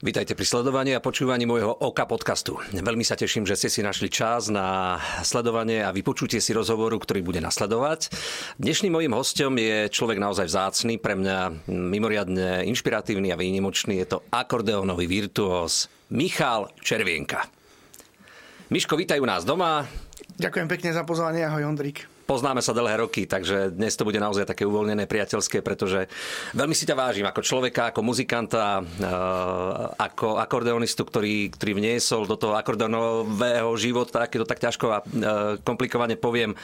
Vítajte pri sledovaní a počúvaní môjho OKA podcastu. Veľmi sa teším, že ste si našli čas na sledovanie a vypočutie si rozhovoru, ktorý bude nasledovať. Dnešným mojím hostom je človek naozaj vzácný, pre mňa mimoriadne inšpiratívny a výnimočný. Je to akordeónový virtuós Michal Červienka. Miško, vítaj u nás doma. Ďakujem pekne za pozvanie, ahoj Ondrik. Poznáme sa dlhé roky, takže dnes to bude naozaj také uvoľnené, priateľské, pretože veľmi si ťa vážim ako človeka, ako muzikanta, ako akordeonistu, ktorý, ktorý vniesol do toho akordeonového života, keď to tak ťažko a komplikovane poviem,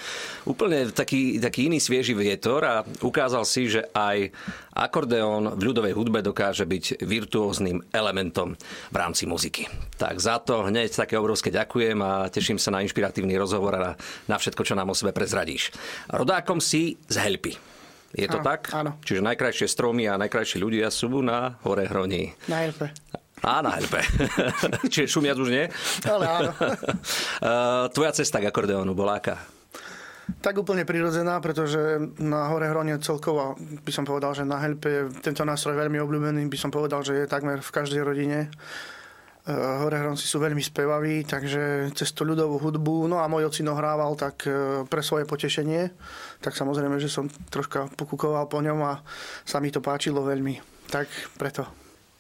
úplne taký, taký iný svieži vietor a ukázal si, že aj akordeón v ľudovej hudbe dokáže byť virtuóznym elementom v rámci muziky. Tak za to hneď také obrovské ďakujem a teším sa na inšpiratívny rozhovor a na všetko, čo nám o sebe prezradí hovoríš. Rodákom si z Helpy. Je to áno, tak? Áno. Čiže najkrajšie stromy a najkrajší ľudia sú na Hore Hroní. Na Helpe. Á, na Helpe. Čiže šumiac už nie? Ale áno. Tvoja cesta k akordeónu bola aká? Tak úplne prirodzená, pretože na Hore Hronie celkovo by som povedal, že na Helpe je tento nástroj veľmi obľúbený, by som povedal, že je takmer v každej rodine. Eh, Horehronci sú veľmi spevaví, takže cez tú ľudovú hudbu, no a môj ocino hrával tak eh, pre svoje potešenie, tak samozrejme, že som troška pokúkoval po ňom a sa mi to páčilo veľmi. Tak preto.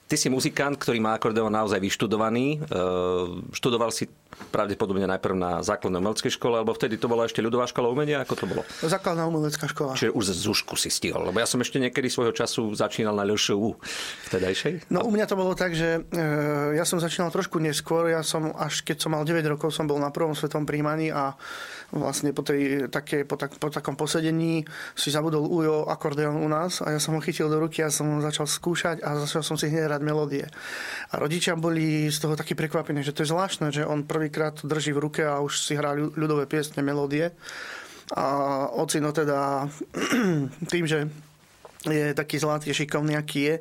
Ty si muzikant, ktorý má akordeón naozaj vyštudovaný. Eh, študoval si pravdepodobne najprv na základnej umeleckej škole, alebo vtedy to bola ešte ľudová škola umenia, ako to bolo? Základná umelecká škola. Čiže už z Zušku si stihol, lebo ja som ešte niekedy svojho času začínal na LŠU vtedajšej. No u mňa to bolo tak, že e, ja som začínal trošku neskôr, ja som až keď som mal 9 rokov, som bol na prvom svetom príjmaní a vlastne po, tej, také, po, tak, po takom posedení si zabudol Ujo akordeón u nás a ja som ho chytil do ruky a som ho začal skúšať a začal som si hneď hrať melódie. A rodičia boli z toho takí prekvapení, že to je zvláštne, že on prvýkrát drží v ruke a už si hrá ľudové piesne, melódie. A ocino teda tým, že je taký zlatý, šikovný, aký je,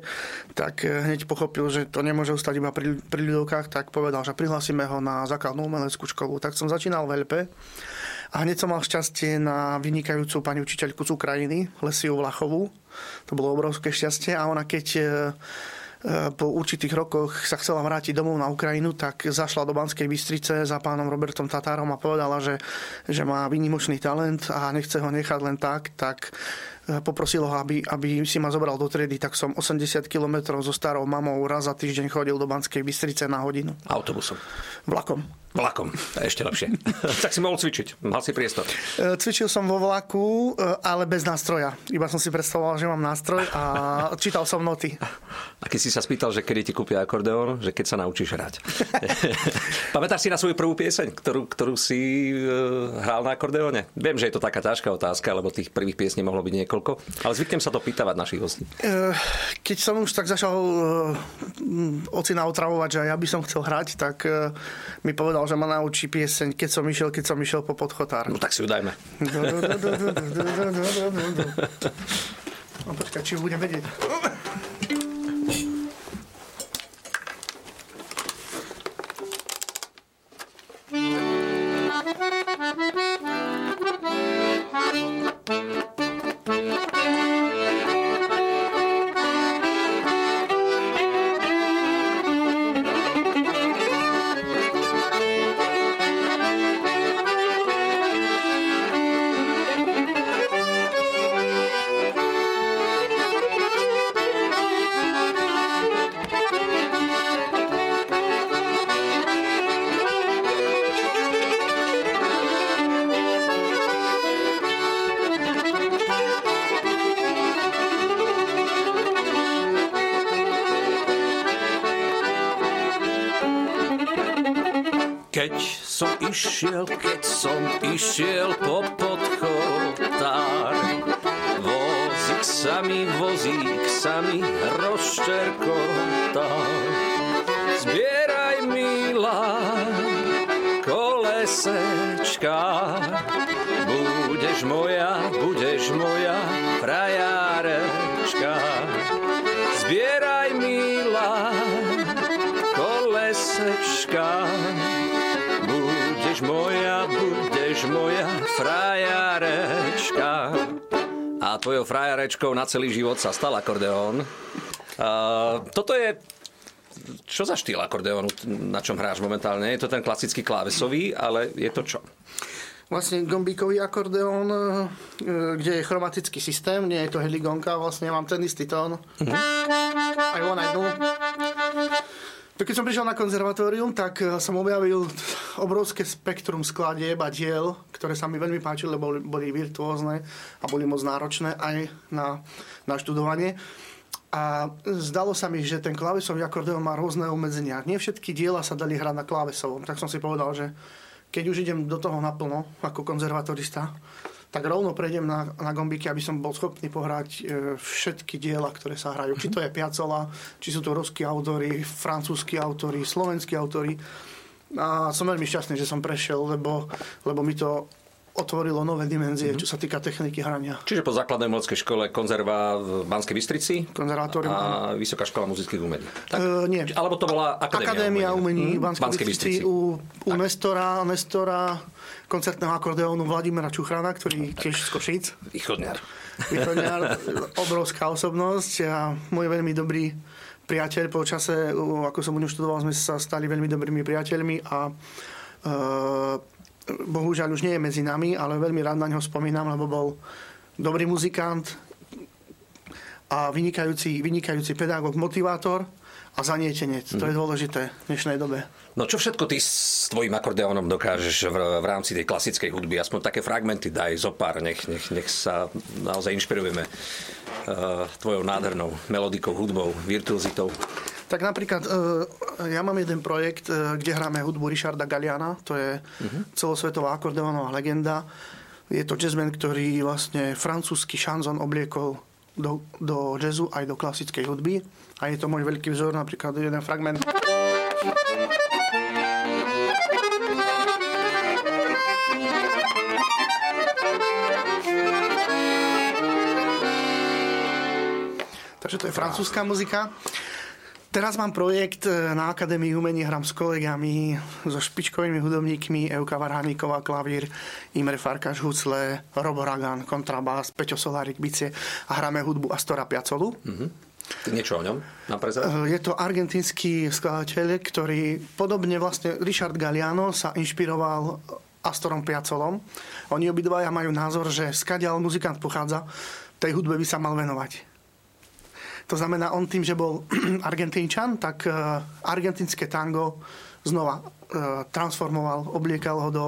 tak hneď pochopil, že to nemôže ustať iba pri, pri ľudovkách, tak povedal, že prihlásime ho na základnú umeleckú školu. Tak som začínal v LP a hneď som mal šťastie na vynikajúcu pani učiteľku z Ukrajiny, Lesiu Vlachovú. To bolo obrovské šťastie a ona keď e, e, po určitých rokoch sa chcela vrátiť domov na Ukrajinu, tak zašla do Banskej Bystrice za pánom Robertom Tatárom a povedala, že, že má výnimočný talent a nechce ho nechať len tak, tak e, poprosil ho, aby, aby si ma zobral do triedy, tak som 80 km so starou mamou raz za týždeň chodil do Banskej Bystrice na hodinu. Autobusom. Vlakom. Vlakom, ešte lepšie. tak si mohol cvičiť, mal si priestor. E, cvičil som vo vlaku, e, ale bez nástroja. Iba som si predstavoval, že mám nástroj a čítal som noty. A keď si sa spýtal, že kedy ti kúpia akordeón, že keď sa naučíš hrať. Pamätáš si na svoju prvú pieseň, ktorú, ktorú si hral na akordeóne? Viem, že je to taká ťažká otázka, lebo tých prvých piesní mohlo byť niekoľko, ale zvyknem sa to pýtavať našich hostí. Keď som už tak začal ocina otravovať, že ja by som chcel hrať, tak mi povedal, že ma naučí pieseň Keď som išiel, keď som išiel po podchotár. No tak si ju dajme. No počkaj, či budem vedieť. Išiel, keď som išiel po podchotár, vozík sa mi, vozík sa mi rozšterkotal. Zbieraj, milá, kolesečka, budeš moja, budeš moja frajárečka. Tvojou frajarečkou na celý život sa stal akordeón. Uh, toto je čo za štýl akordeónu, na čom hráš momentálne? Je to ten klasický klávesový, ale je to čo? Vlastne gombíkový akordeón, e, kde je chromatický systém, nie je to heligonka, vlastne mám ten istý tón. Mm-hmm. Aj on, aj nul. Keď som prišiel na konzervatórium, tak e, som objavil obrovské spektrum skladieb a diel, ktoré sa mi veľmi páčili, lebo boli virtuózne a boli moc náročné aj na, na študovanie. A zdalo sa mi, že ten klávesový akordeón má rôzne obmedzenia. Nie všetky diela sa dali hrať na klávesovom. Tak som si povedal, že keď už idem do toho naplno ako konzervatorista, tak rovno prejdem na, na gombíky, aby som bol schopný pohrať e, všetky diela, ktoré sa hrajú. Či to je Piacola, či sú to ruskí autory, francúzskí autory, slovenskí autory. A som veľmi šťastný, že som prešiel, lebo, lebo mi to otvorilo nové dimenzie, mm-hmm. čo sa týka techniky hrania. Čiže po základnej umeleckej škole konzerva v Banskej Bystrici Konzervatórium. a Vysoká škola muzických umení. Tak? E, nie. Alebo to bola Akadémia, Akadémia umení, umení mm, Banskej, Banskej Bystrici. U, u Nestora, Nestora koncertného akordeónu Vladimira Čuchrana, ktorý tiež z Košíc. Východňar. Východňar, obrovská osobnosť a môj veľmi dobrý priateľ po čase, ako som u ňu študoval, sme sa stali veľmi dobrými priateľmi a e, bohužiaľ už nie je medzi nami, ale veľmi rád na ňo spomínam, lebo bol dobrý muzikant a vynikajúci, vynikajúci pedagóg, motivátor a zanietenec. Mm. To je mhm. dôležité v dnešnej dobe. No čo všetko ty s tvojim akordeónom dokážeš v, v rámci tej klasickej hudby? Aspoň také fragmenty daj zo pár, nech, nech, nech sa naozaj inšpirujeme uh, tvojou nádhernou melodikou, hudbou, virtuozitou. Tak napríklad, e, ja mám jeden projekt, e, kde hráme hudbu Richarda Galiana, to je uh-huh. celosvetová akordeónová legenda. Je to jazzman, ktorý vlastne francúzsky šanzon obliekol do, do jazzu aj do klasickej hudby. A je to môj veľký vzor, napríklad jeden fragment. Takže to je francúzska muzika. Teraz mám projekt e, na Akadémii umení, hrám s kolegami, so špičkovými hudobníkmi, Euka Varhaníková, klavír, Imre Farkaš, Hucle, Robo Ragan, kontrabás, Peťo Solárik, bicie a hráme hudbu Astora Piacolu. Mm-hmm. Niečo o ňom na e, Je to argentínsky skladateľ, ktorý podobne vlastne Richard Galliano sa inšpiroval Astorom Piacolom. Oni obidvaja majú názor, že skadiaľ muzikant pochádza, tej hudbe by sa mal venovať. To znamená, on tým, že bol argentínčan, tak e, argentínske tango znova e, transformoval, obliekal ho do,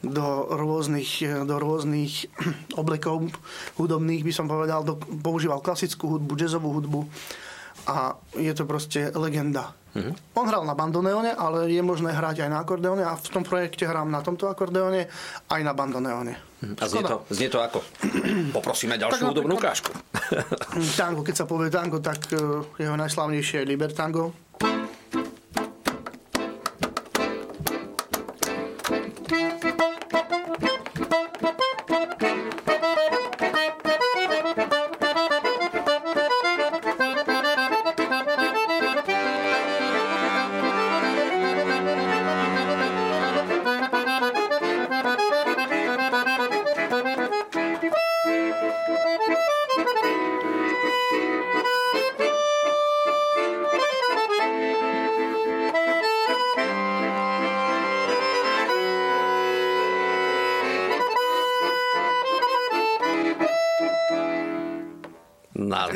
do, rôznych, e, do rôznych oblekov hudobných, by som povedal, do, používal klasickú hudbu, jazzovú hudbu a je to proste legenda. Mm-hmm. On hral na bandoneóne, ale je možné hrať aj na akordeóne a v tom projekte hrám na tomto akordeóne aj na bandoneóne. A znie to, znie to ako? Poprosíme ďalšiu hudobnú ukážku. tango, keď sa povie tango, tak eh, jeho najslavnejšie je Libertango.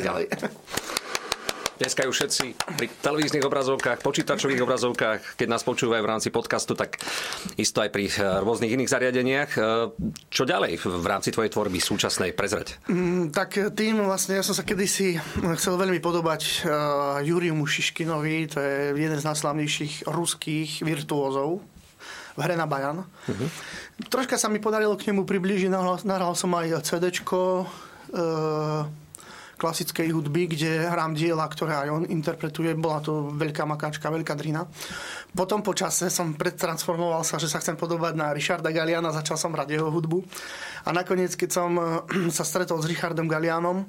Ďalej. Dneska už všetci pri televíznych obrazovkách, počítačových obrazovkách, keď nás počúvajú v rámci podcastu, tak isto aj pri eh, rôznych iných zariadeniach. Eh, čo ďalej v rámci tvojej tvorby súčasnej prezrať? Mm, tak tým vlastne ja som sa kedysi chcel veľmi podobať uh, Juriumu Šiškinovi, to je jeden z najslavnejších ruských virtuózov v hre na Bajan. Uh-huh. Troška sa mi podarilo k nemu priblížiť, nahral, nahral som aj CDčko, uh, klasickej hudby, kde hrám diela, ktoré aj on interpretuje. Bola to veľká makáčka, veľká drina. Potom po čase som predtransformoval sa, že sa chcem podobať na Richarda Galiana, začal som hrať jeho hudbu. A nakoniec, keď som sa stretol s Richardom Galianom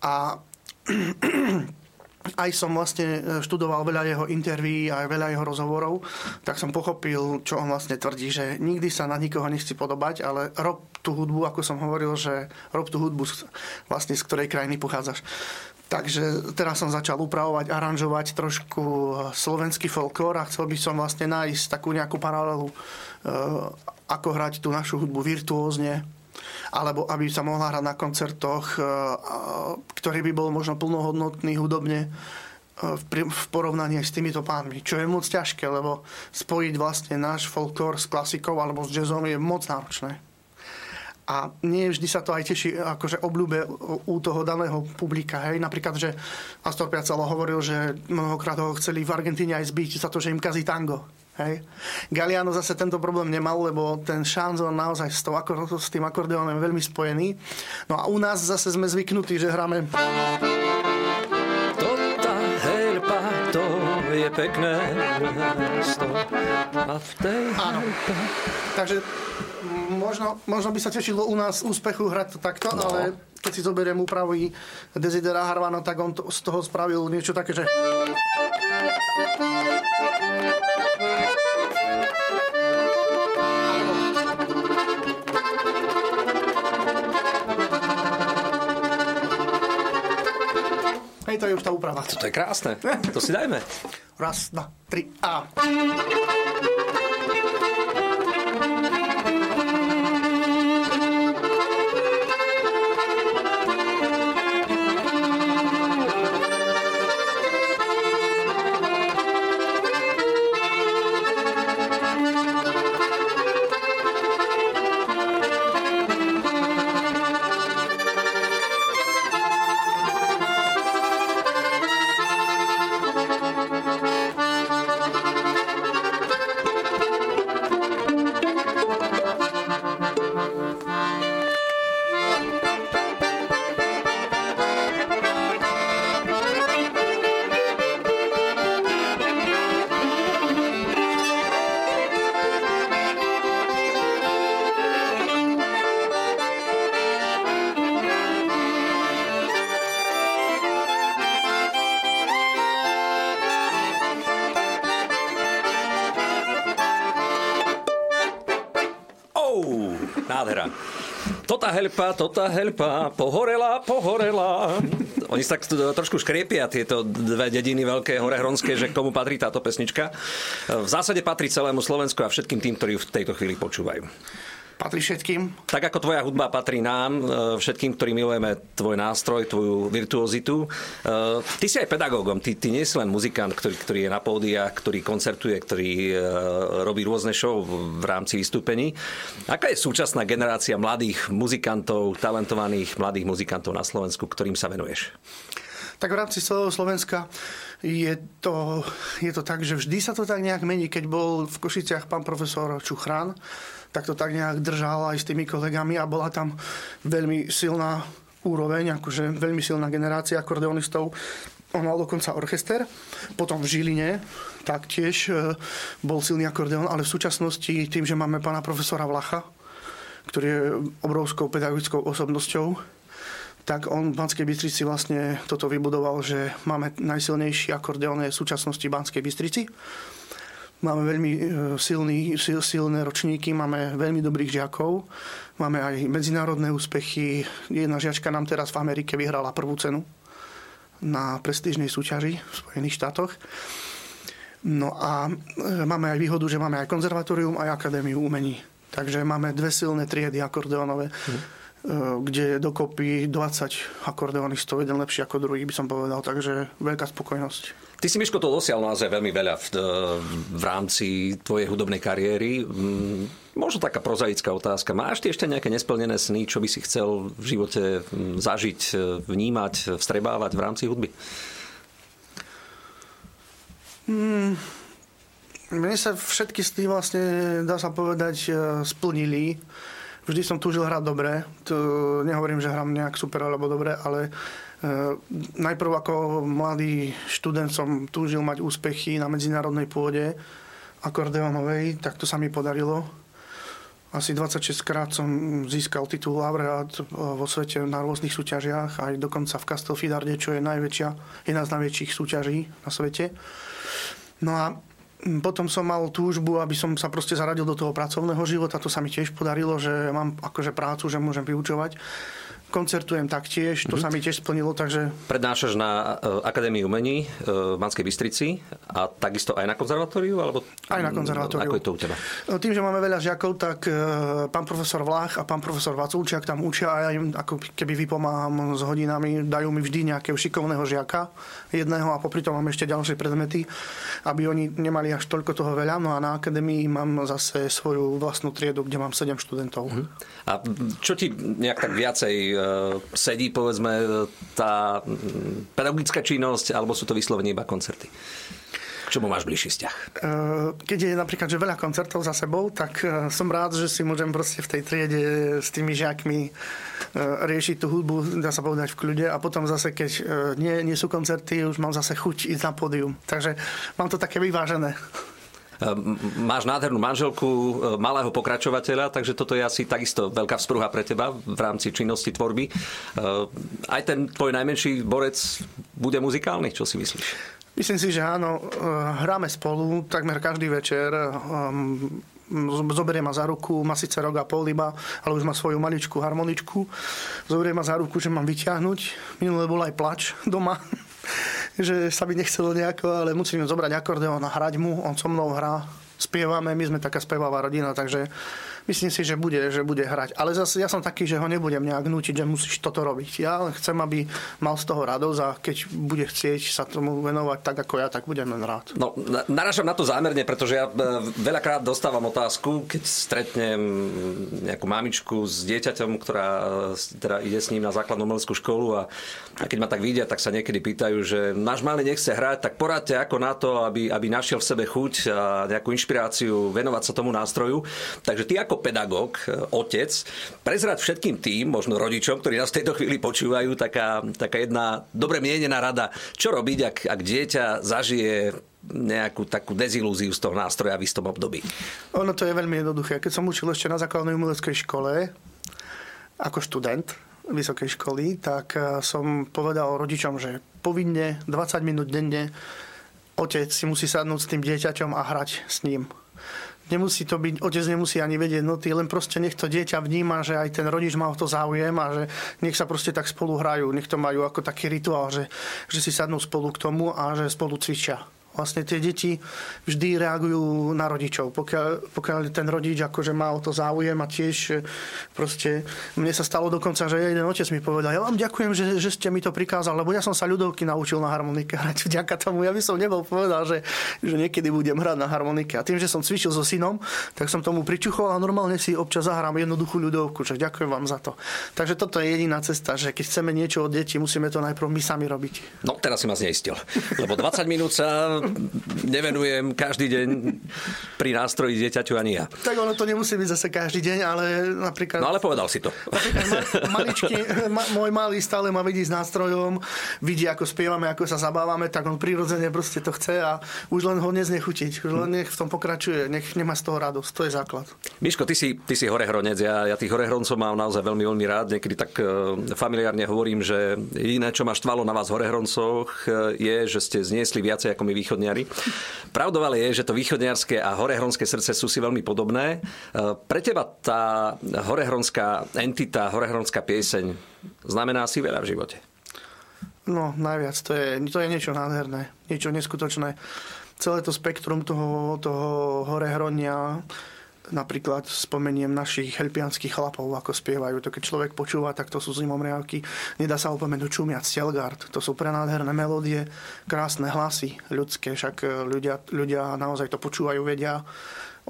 a aj som vlastne študoval veľa jeho interví a veľa jeho rozhovorov, tak som pochopil, čo on vlastne tvrdí, že nikdy sa na nikoho nechci podobať, ale rok tú hudbu, ako som hovoril, že rob tú hudbu, vlastne z ktorej krajiny pochádzaš. Takže teraz som začal upravovať, aranžovať trošku slovenský folklór a chcel by som vlastne nájsť takú nejakú paralelu, ako hrať tú našu hudbu virtuózne, alebo aby sa mohla hrať na koncertoch, ktorý by bol možno plnohodnotný hudobne v porovnaní s týmito pánmi, čo je moc ťažké, lebo spojiť vlastne náš folklór s klasikou alebo s jazzom je moc náročné. A nie vždy sa to aj teší akože obľúbe u toho daného publika. Hej. Napríklad, že Astor Piazzolla hovoril, že mnohokrát ho chceli v Argentíne aj zbiť za to, že im kazí tango. Hej. Galiano zase tento problém nemal, lebo ten šanzón naozaj s, tou, s tým akordeónom je veľmi spojený. No a u nás zase sme zvyknutí, že hráme je pekné mesto a v tej... Áno. Takže možno, možno by sa tešilo u nás úspechu hrať to takto, no. ale keď si zoberiem úpravy Desidera Harvana, tak on to, z toho spravil niečo také, že... Hej, to je už tá úprava. To je krásne. To si dajme. Raz, dva, tri a... helpa, tota helpa, pohorela, pohorela. Oni sa tak trošku škriepia, tieto dve dediny veľké horehronské, že komu patrí táto pesnička. V zásade patrí celému Slovensku a všetkým tým, ktorí v tejto chvíli počúvajú patrí všetkým. Tak ako tvoja hudba patrí nám, e, všetkým, ktorí milujeme tvoj nástroj, tvoju virtuozitu. E, ty si aj pedagógom, ty, ty nie si len muzikant, ktorý, ktorý je na pódiach, ktorý koncertuje, ktorý e, robí rôzne show v rámci vystúpení. Aká je súčasná generácia mladých muzikantov, talentovaných mladých muzikantov na Slovensku, ktorým sa venuješ? Tak v rámci celého Slovenska je to, je to tak, že vždy sa to tak nejak mení. Keď bol v Košiciach pán profesor Čuchrán, tak to tak nejak držal aj s tými kolegami a bola tam veľmi silná úroveň, akože veľmi silná generácia akordeonistov. On mal dokonca orchester. Potom v Žiline taktiež e, bol silný akordeon, ale v súčasnosti tým, že máme pána profesora Vlacha, ktorý je obrovskou pedagogickou osobnosťou, tak on v Banskej Bystrici vlastne toto vybudoval, že máme najsilnejší akordeón v súčasnosti Banskej Bystrici. Máme veľmi e, silný, sil, silné ročníky, máme veľmi dobrých žiakov, máme aj medzinárodné úspechy. Jedna žiačka nám teraz v Amerike vyhrala prvú cenu na prestížnej súťaži v Spojených štátoch. No a e, máme aj výhodu, že máme aj konzervatórium, aj akadémiu umení. Takže máme dve silné triedy akordeonové. Hm kde je dokopy 20 akordeonistov, jeden lepší ako druhý, by som povedal, takže veľká spokojnosť. Ty si, Miško, to dosial naozaj veľmi veľa v, v rámci tvojej hudobnej kariéry. Mm, možno taká prozaická otázka. Máš ty ešte nejaké nesplnené sny, čo by si chcel v živote mm, zažiť, vnímať, vstrebávať v rámci hudby? Hmm, mne sa všetky sny vlastne, dá sa povedať, e, splnili vždy som túžil hrať dobre. To nehovorím, že hrám nejak super alebo dobre, ale e, najprv ako mladý študent som túžil mať úspechy na medzinárodnej pôde akordeonovej, tak to sa mi podarilo. Asi 26 krát som získal titul laureát e, vo svete na rôznych súťažiach, aj dokonca v Castelfidarde, čo je najväčšia, jedna z najväčších súťaží na svete. No a potom som mal túžbu, aby som sa proste zaradil do toho pracovného života. To sa mi tiež podarilo, že mám akože prácu, že môžem vyučovať koncertujem taktiež, to mm-hmm. sa mi tiež splnilo, takže... Prednášaš na uh, Akadémii umení uh, v Banskej Bystrici a takisto aj na konzervatóriu? Alebo... Aj na konzervatóriu. Ako je to u teba? Tým, že máme veľa žiakov, tak pán profesor Vlách a pán profesor Vaculčiak tam učia a ja im ako keby vypomáham s hodinami, dajú mi vždy nejakého šikovného žiaka jedného a popri tom mám ešte ďalšie predmety, aby oni nemali až toľko toho veľa. No a na akadémii mám zase svoju vlastnú triedu, kde mám 7 študentov. Uh-huh. A čo ti nejak tak viacej Eh, sedí, povedzme, tá mm, pedagogická činnosť, alebo sú to vyslovene iba koncerty? K čomu máš bližší vzťah? Eh, keď je napríklad že veľa koncertov za sebou, tak som rád, že si môžem proste v tej triede s tými žiakmi riešiť tú hudbu, dá sa povedať v kľude a potom zase, keď nie, nie sú koncerty, už mám zase chuť ísť na pódium. Takže mám to také vyvážené. Ehm, máš nádhernú manželku, ehm, malého pokračovateľa, takže toto je asi takisto veľká vzpruha pre teba v rámci činnosti tvorby. Ehm, aj ten tvoj najmenší borec bude muzikálny, čo si myslíš? Myslím si, že áno. Hráme spolu takmer každý večer zoberie ma za ruku, má síce rok a pol iba, ale už má svoju maličkú harmoničku. Zoberie ma za ruku, že mám vyťahnuť. Minulé bol aj plač doma že sa mi nechcelo nejako, ale musím zobrať akordeón a hrať mu, on so mnou hrá, spievame, my sme taká spevavá rodina, takže myslím si, že bude, že bude hrať. Ale zase ja som taký, že ho nebudem nejak nútiť, že musíš toto robiť. Ja len chcem, aby mal z toho radosť a keď bude chcieť sa tomu venovať tak ako ja, tak budem len rád. No, naražam na to zámerne, pretože ja e, veľakrát dostávam otázku, keď stretnem nejakú mamičku s dieťaťom, ktorá teda ide s ním na základnú umeleckú školu a, a keď ma tak vidia, tak sa niekedy pýtajú, že náš malý nechce hrať, tak poradte ako na to, aby, aby našiel v sebe chuť a nejakú inšpiráciu venovať sa tomu nástroju. Takže ty ako ako pedagóg, e, otec, prezrať všetkým tým, možno rodičom, ktorí nás v tejto chvíli počúvajú, taká, taká jedna dobre mienená rada, čo robiť, ak, ak dieťa zažije nejakú takú dezilúziu z toho nástroja v istom období? Ono to je veľmi jednoduché. Keď som učil ešte na základnej umeleckej škole, ako študent vysokej školy, tak e, som povedal rodičom, že povinne 20 minút denne otec si musí sadnúť s tým dieťaťom a hrať s ním nemusí to byť, otec nemusí ani vedieť noty, len proste nech to dieťa vníma, že aj ten rodič má o to záujem a že nech sa proste tak spolu hrajú, nech to majú ako taký rituál, že, že si sadnú spolu k tomu a že spolu cvičia vlastne tie deti vždy reagujú na rodičov. Pokiaľ, pokiaľ ten rodič akože má o to záujem a tiež e, proste, mne sa stalo dokonca, že jeden otec mi povedal, ja vám ďakujem, že, že ste mi to prikázal, lebo ja som sa ľudovky naučil na harmonike hrať vďaka tomu. Ja by som nebol povedal, že, že niekedy budem hrať na harmonike. A tým, že som cvičil so synom, tak som tomu pričuchol a normálne si občas zahrám jednoduchú ľudovku. Že ďakujem vám za to. Takže toto je jediná cesta, že keď chceme niečo od detí, musíme to najprv my sami robiť. No teraz si ma zneistil. Lebo 20 minút sa nevenujem každý deň pri nástroji dieťaťu ani ja. Tak ono to nemusí byť zase každý deň, ale napríklad... No ale povedal si to. Napríklad ma, maličky, ma, môj malý stále ma vidí s nástrojom, vidí, ako spievame, ako sa zabávame, tak on prirodzene proste to chce a už len ho neznechutiť. Už len nech v tom pokračuje, nech nemá z toho radosť. To je základ. Miško, ty si, ty si horehronec. Ja, ja tých horehroncov mám naozaj veľmi, veľmi rád. Niekedy tak uh, familiárne hovorím, že jediné, čo ma štvalo na vás horehroncoch, uh, je, že ste zniesli viacej ako my východniari. Pravdou je, že to východniarské a horehronské srdce sú si veľmi podobné. E, pre teba tá horehronská entita, horehronská pieseň znamená si veľa v živote. No, najviac. To je, to je niečo nádherné, niečo neskutočné. Celé to spektrum toho, toho horehronia, Napríklad spomeniem našich helpianských chlapov, ako spievajú. To keď človek počúva, tak to sú zimomriavky. Nedá sa opomenúť Čumiac, Stelgard. To sú prenádherné melódie, krásne hlasy ľudské. Však e, ľudia, ľudia naozaj to počúvajú, vedia,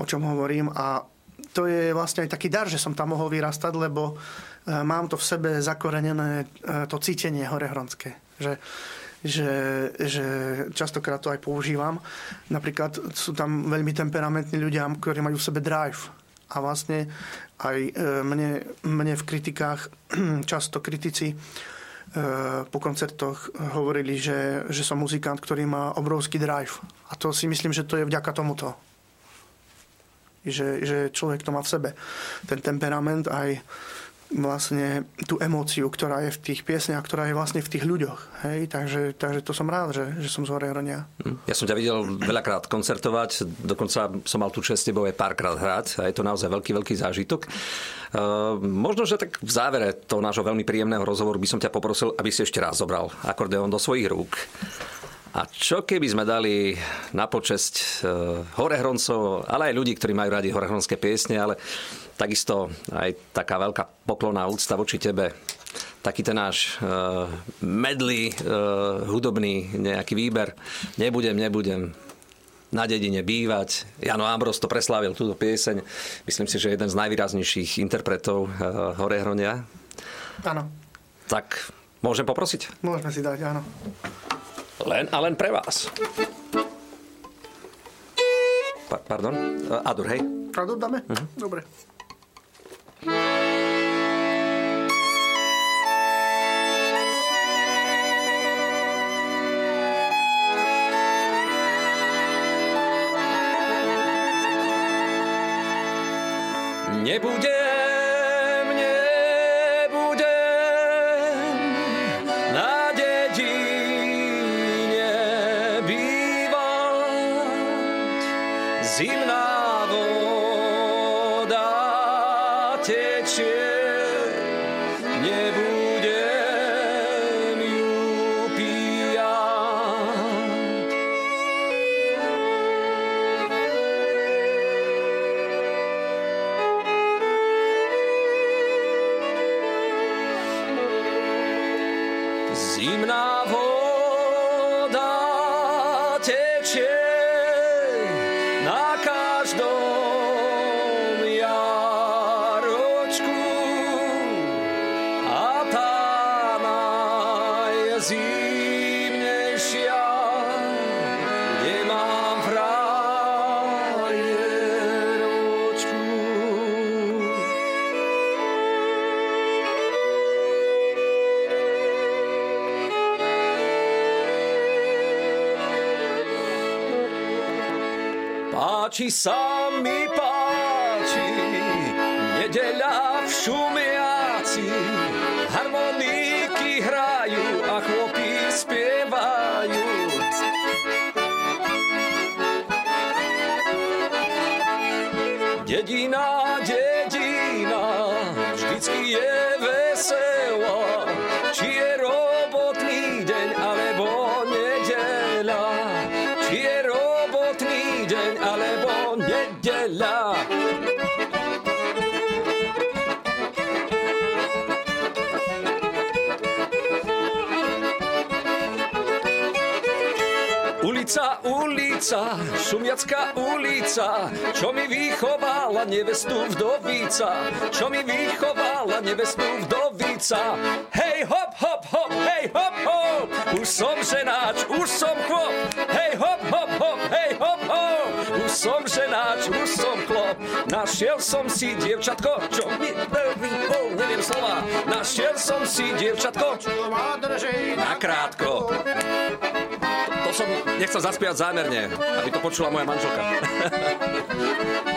o čom hovorím. A to je vlastne aj taký dar, že som tam mohol vyrastať, lebo e, mám to v sebe zakorenené e, to cítenie horehronské. Že že, že častokrát to aj používam. Napríklad sú tam veľmi temperamentní ľudia, ktorí majú v sebe drive. A vlastne aj e, mne, mne v kritikách často kritici e, po koncertoch hovorili, že, že som muzikant, ktorý má obrovský drive. A to si myslím, že to je vďaka tomuto. Že, že človek to má v sebe. Ten temperament aj vlastne tú emóciu, ktorá je v tých piesniach, ktorá je vlastne v tých ľuďoch. Hej? Takže, takže to som rád, že, že som z Horehronia. Hm. Ja som ťa videl veľakrát koncertovať, dokonca som mal tú čest tebou aj párkrát hrať a je to naozaj veľký, veľký zážitok. Uh, možno, že tak v závere toho nášho veľmi príjemného rozhovoru by som ťa poprosil, aby si ešte raz zobral akordeón do svojich rúk. A čo keby sme dali na počesť uh, horehroncov, ale aj ľudí, ktorí majú radi horehronské piesne, ale takisto aj taká veľká poklonná úcta voči tebe. Taký ten náš uh, medlý, uh, hudobný nejaký výber. Nebudem, nebudem na dedine bývať. Jano Ambros to preslávil túto pieseň. Myslím si, že jeden z najvýraznejších interpretov uh, Horehronia. Áno. Tak môžem poprosiť? Môžeme si dať, áno. Len a len pre vás. Pa- pardon? Adur, hej? Adur dáme? Uh-huh. Dobre. Nebudem, Zimná voda tečie Páči sa mi páči, nedeľa v šumiaci, harmoniky hrajú a chlopy spievajú. Dedina, ulica, šumiacká ulica, čo mi vychovala nevestu vdovica, čo mi vychovala nevestu vdovica. Hej, hop, hop, hop, hej, hop, hop, už som ženáč, už som chlop, hej, hop, hop, hop, hej, hop, hop, už som ženáč, už som chlop. Našiel som si dievčatko, čo mi oh, neviem slova, našiel som si dievčatko, čo ma drží na krátko. Som nechcel zaspievať zámerne, aby to počula moja manželka.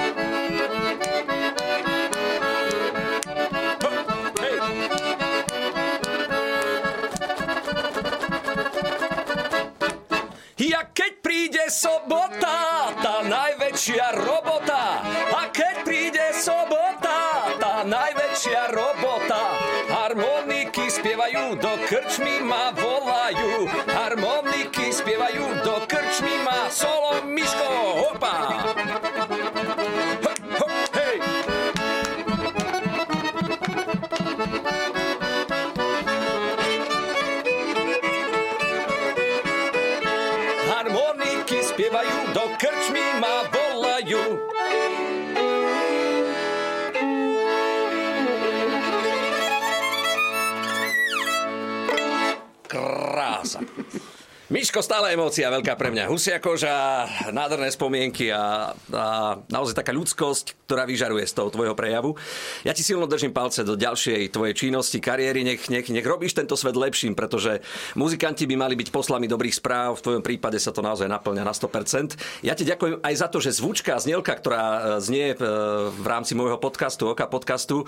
Miško, stále emócia veľká pre mňa. Husia koža, nádherné spomienky a, a naozaj taká ľudskosť, ktorá vyžaruje z toho tvojho prejavu. Ja ti silno držím palce do ďalšej tvojej činnosti, kariéry. Nech, nech, nech robíš tento svet lepším, pretože muzikanti by mali byť poslami dobrých správ. V tvojom prípade sa to naozaj naplňa na 100%. Ja ti ďakujem aj za to, že zvučka, znielka, ktorá znie v rámci môjho podcastu, Oka podcastu,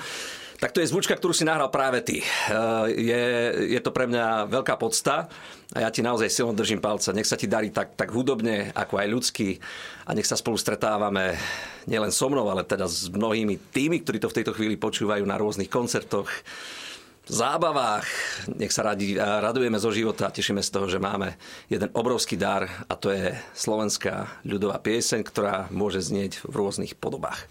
Tak to je zvučka, ktorú si nahral práve ty. Eh, je, je to pre mňa veľká podsta a ja ti naozaj silno držím palca. Nech sa ti darí tak, tak hudobne, ako aj ľudský a nech sa spolu stretávame nielen so mnou, ale teda s mnohými tými, ktorí to v tejto chvíli počúvajú na rôznych koncertoch, zábavách. Nech sa radi, radujeme zo života a tešíme z toho, že máme jeden obrovský dar a to je slovenská ľudová pieseň, ktorá môže znieť v rôznych podobách.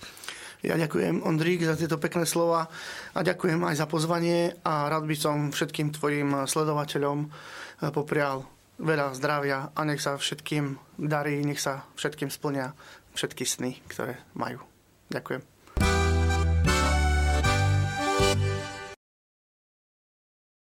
Ja ďakujem, Ondrík, za tieto pekné slova a ďakujem aj za pozvanie a rád by som všetkým tvojim sledovateľom eh, poprial veľa zdravia a nech sa všetkým darí, nech sa všetkým splnia všetky sny, ktoré majú. Ďakujem.